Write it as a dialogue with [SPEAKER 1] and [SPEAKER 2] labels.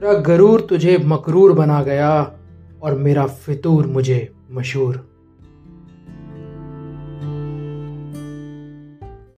[SPEAKER 1] तेरा गरूर तुझे मकरूर बना गया और मेरा फितूर मुझे मशहूर